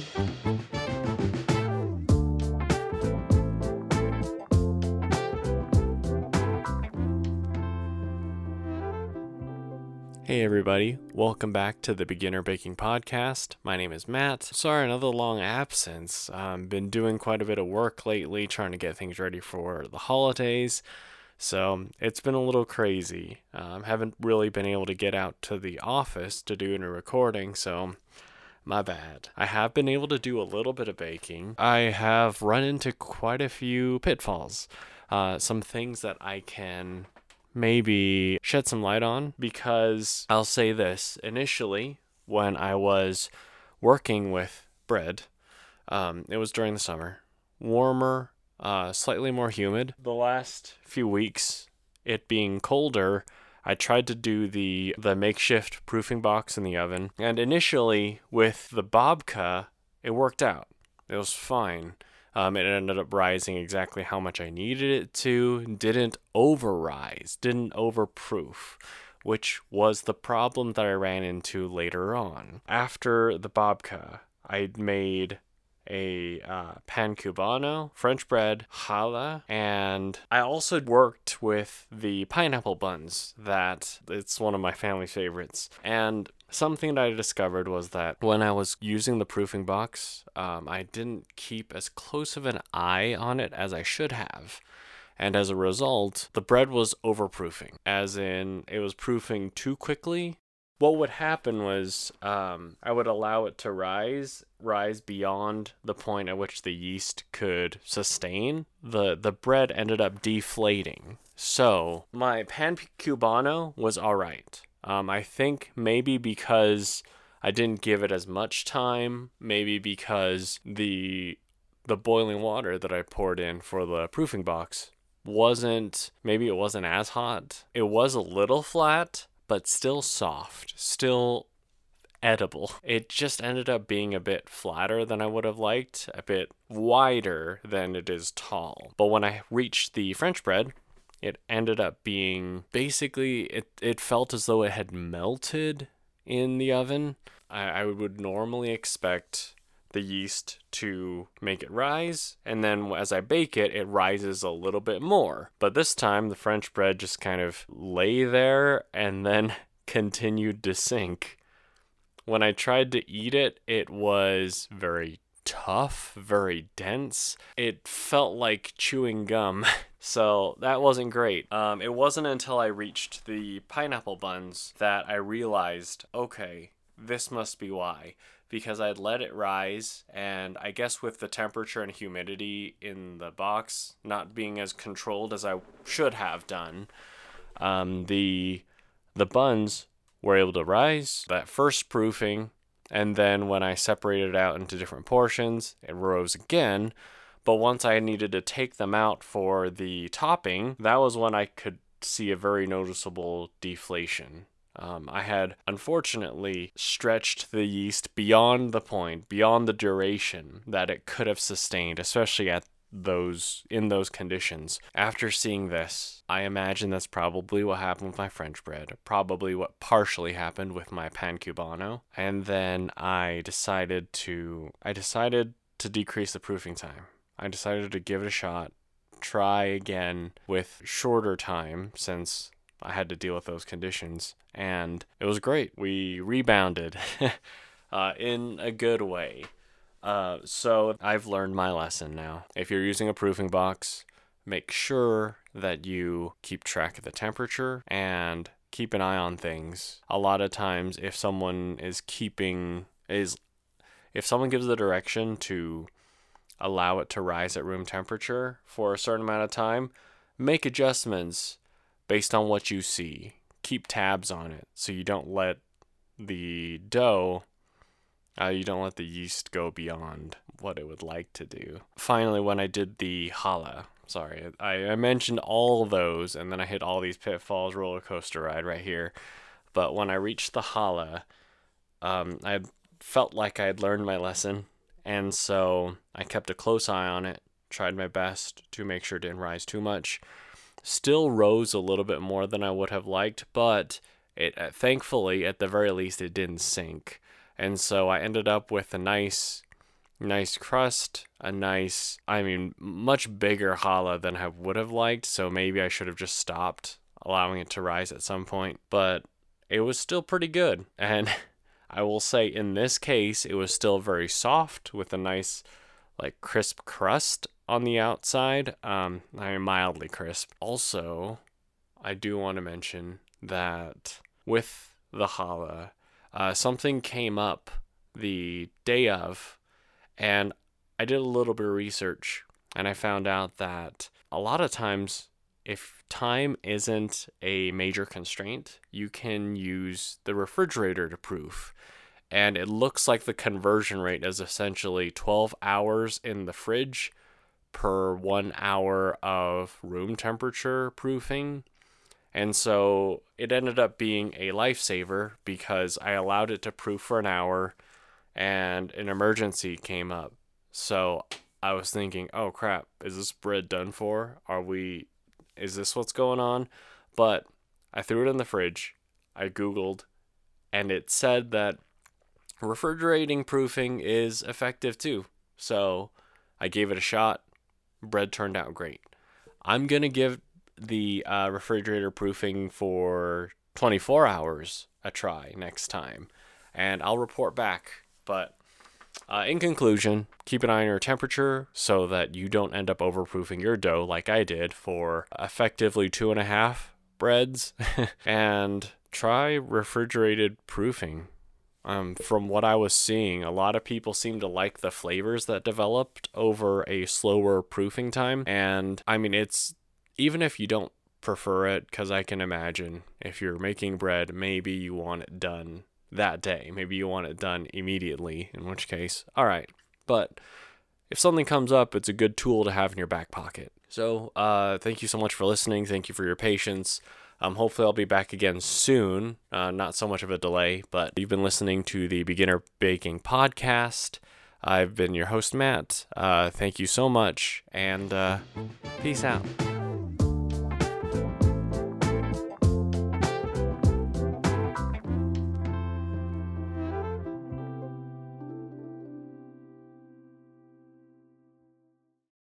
Hey everybody, welcome back to the Beginner Baking Podcast. My name is Matt. Sorry, another long absence. I've been doing quite a bit of work lately trying to get things ready for the holidays. So it's been a little crazy. Um, haven't really been able to get out to the office to do any recording, so my bad. I have been able to do a little bit of baking. I have run into quite a few pitfalls. Uh, some things that I can maybe shed some light on because I'll say this initially when I was working with bread, um, it was during the summer, warmer, uh, slightly more humid. The last few weeks, it being colder, I tried to do the the makeshift proofing box in the oven, and initially with the babka, it worked out. It was fine. Um, it ended up rising exactly how much I needed it to. Didn't overrise, didn't overproof, which was the problem that I ran into later on. After the babka, I made a uh, pan cubano, French bread, challah, and I also worked with the pineapple buns. That it's one of my family favorites. And something that I discovered was that when I was using the proofing box, um, I didn't keep as close of an eye on it as I should have. And as a result, the bread was overproofing, as in it was proofing too quickly what would happen was um, I would allow it to rise, rise beyond the point at which the yeast could sustain. the The bread ended up deflating. So my pan cubano was all right. Um, I think maybe because I didn't give it as much time, maybe because the the boiling water that I poured in for the proofing box wasn't maybe it wasn't as hot. It was a little flat, but still soft, still edible. It just ended up being a bit flatter than I would have liked, a bit wider than it is tall. But when I reached the French bread, it ended up being basically it, it felt as though it had melted in the oven. I, I would normally expect the yeast to make it rise, and then as I bake it, it rises a little bit more. But this time, the French bread just kind of lay there and then continued to sink. When I tried to eat it, it was very tough, very dense. It felt like chewing gum. So that wasn't great. Um, it wasn't until I reached the pineapple buns that I realized okay, this must be why because I'd let it rise, and I guess with the temperature and humidity in the box not being as controlled as I should have done, um, the the buns were able to rise. That first proofing, and then when I separated it out into different portions, it rose again. But once I needed to take them out for the topping, that was when I could see a very noticeable deflation. Um, I had unfortunately stretched the yeast beyond the point, beyond the duration that it could have sustained, especially at those in those conditions. After seeing this, I imagine that's probably what happened with my French bread, probably what partially happened with my pan cubano. And then I decided to I decided to decrease the proofing time. I decided to give it a shot, try again with shorter time since I had to deal with those conditions, and it was great. We rebounded uh, in a good way. Uh, so I've learned my lesson now. If you're using a proofing box, make sure that you keep track of the temperature and keep an eye on things. A lot of times, if someone is keeping is if someone gives the direction to allow it to rise at room temperature for a certain amount of time, make adjustments based on what you see. Keep tabs on it so you don't let the dough, uh, you don't let the yeast go beyond what it would like to do. Finally, when I did the challah, sorry, I, I mentioned all those and then I hit all these pitfalls roller coaster ride right here. But when I reached the challah, um, I felt like I had learned my lesson. And so I kept a close eye on it, tried my best to make sure it didn't rise too much still rose a little bit more than I would have liked, but it uh, thankfully at the very least it didn't sink. And so I ended up with a nice nice crust, a nice, I mean, much bigger challah than I would have liked. So maybe I should have just stopped allowing it to rise at some point. But it was still pretty good. And I will say in this case, it was still very soft with a nice, like, crisp crust on the outside. Um, I mean, mildly crisp. Also, I do want to mention that with the challah, uh, something came up the day of, and I did a little bit of research, and I found out that a lot of times, if time isn't a major constraint, you can use the refrigerator to proof. And it looks like the conversion rate is essentially 12 hours in the fridge per one hour of room temperature proofing. And so it ended up being a lifesaver because I allowed it to proof for an hour and an emergency came up. So I was thinking, oh crap, is this bread done for? Are we, is this what's going on? But I threw it in the fridge. I Googled and it said that refrigerating proofing is effective too. So I gave it a shot. Bread turned out great. I'm going to give the uh, refrigerator proofing for 24 hours a try next time, and I'll report back. But uh, in conclusion, keep an eye on your temperature so that you don't end up overproofing your dough like I did for effectively two and a half breads, and try refrigerated proofing. Um, from what I was seeing, a lot of people seem to like the flavors that developed over a slower proofing time. And I mean, it's even if you don't prefer it, because I can imagine if you're making bread, maybe you want it done that day. Maybe you want it done immediately, in which case, all right. But if something comes up, it's a good tool to have in your back pocket. So, uh, thank you so much for listening. Thank you for your patience. Um, hopefully, I'll be back again soon. Uh, not so much of a delay, but you've been listening to the Beginner Baking Podcast. I've been your host, Matt. Uh, thank you so much, and uh, peace out.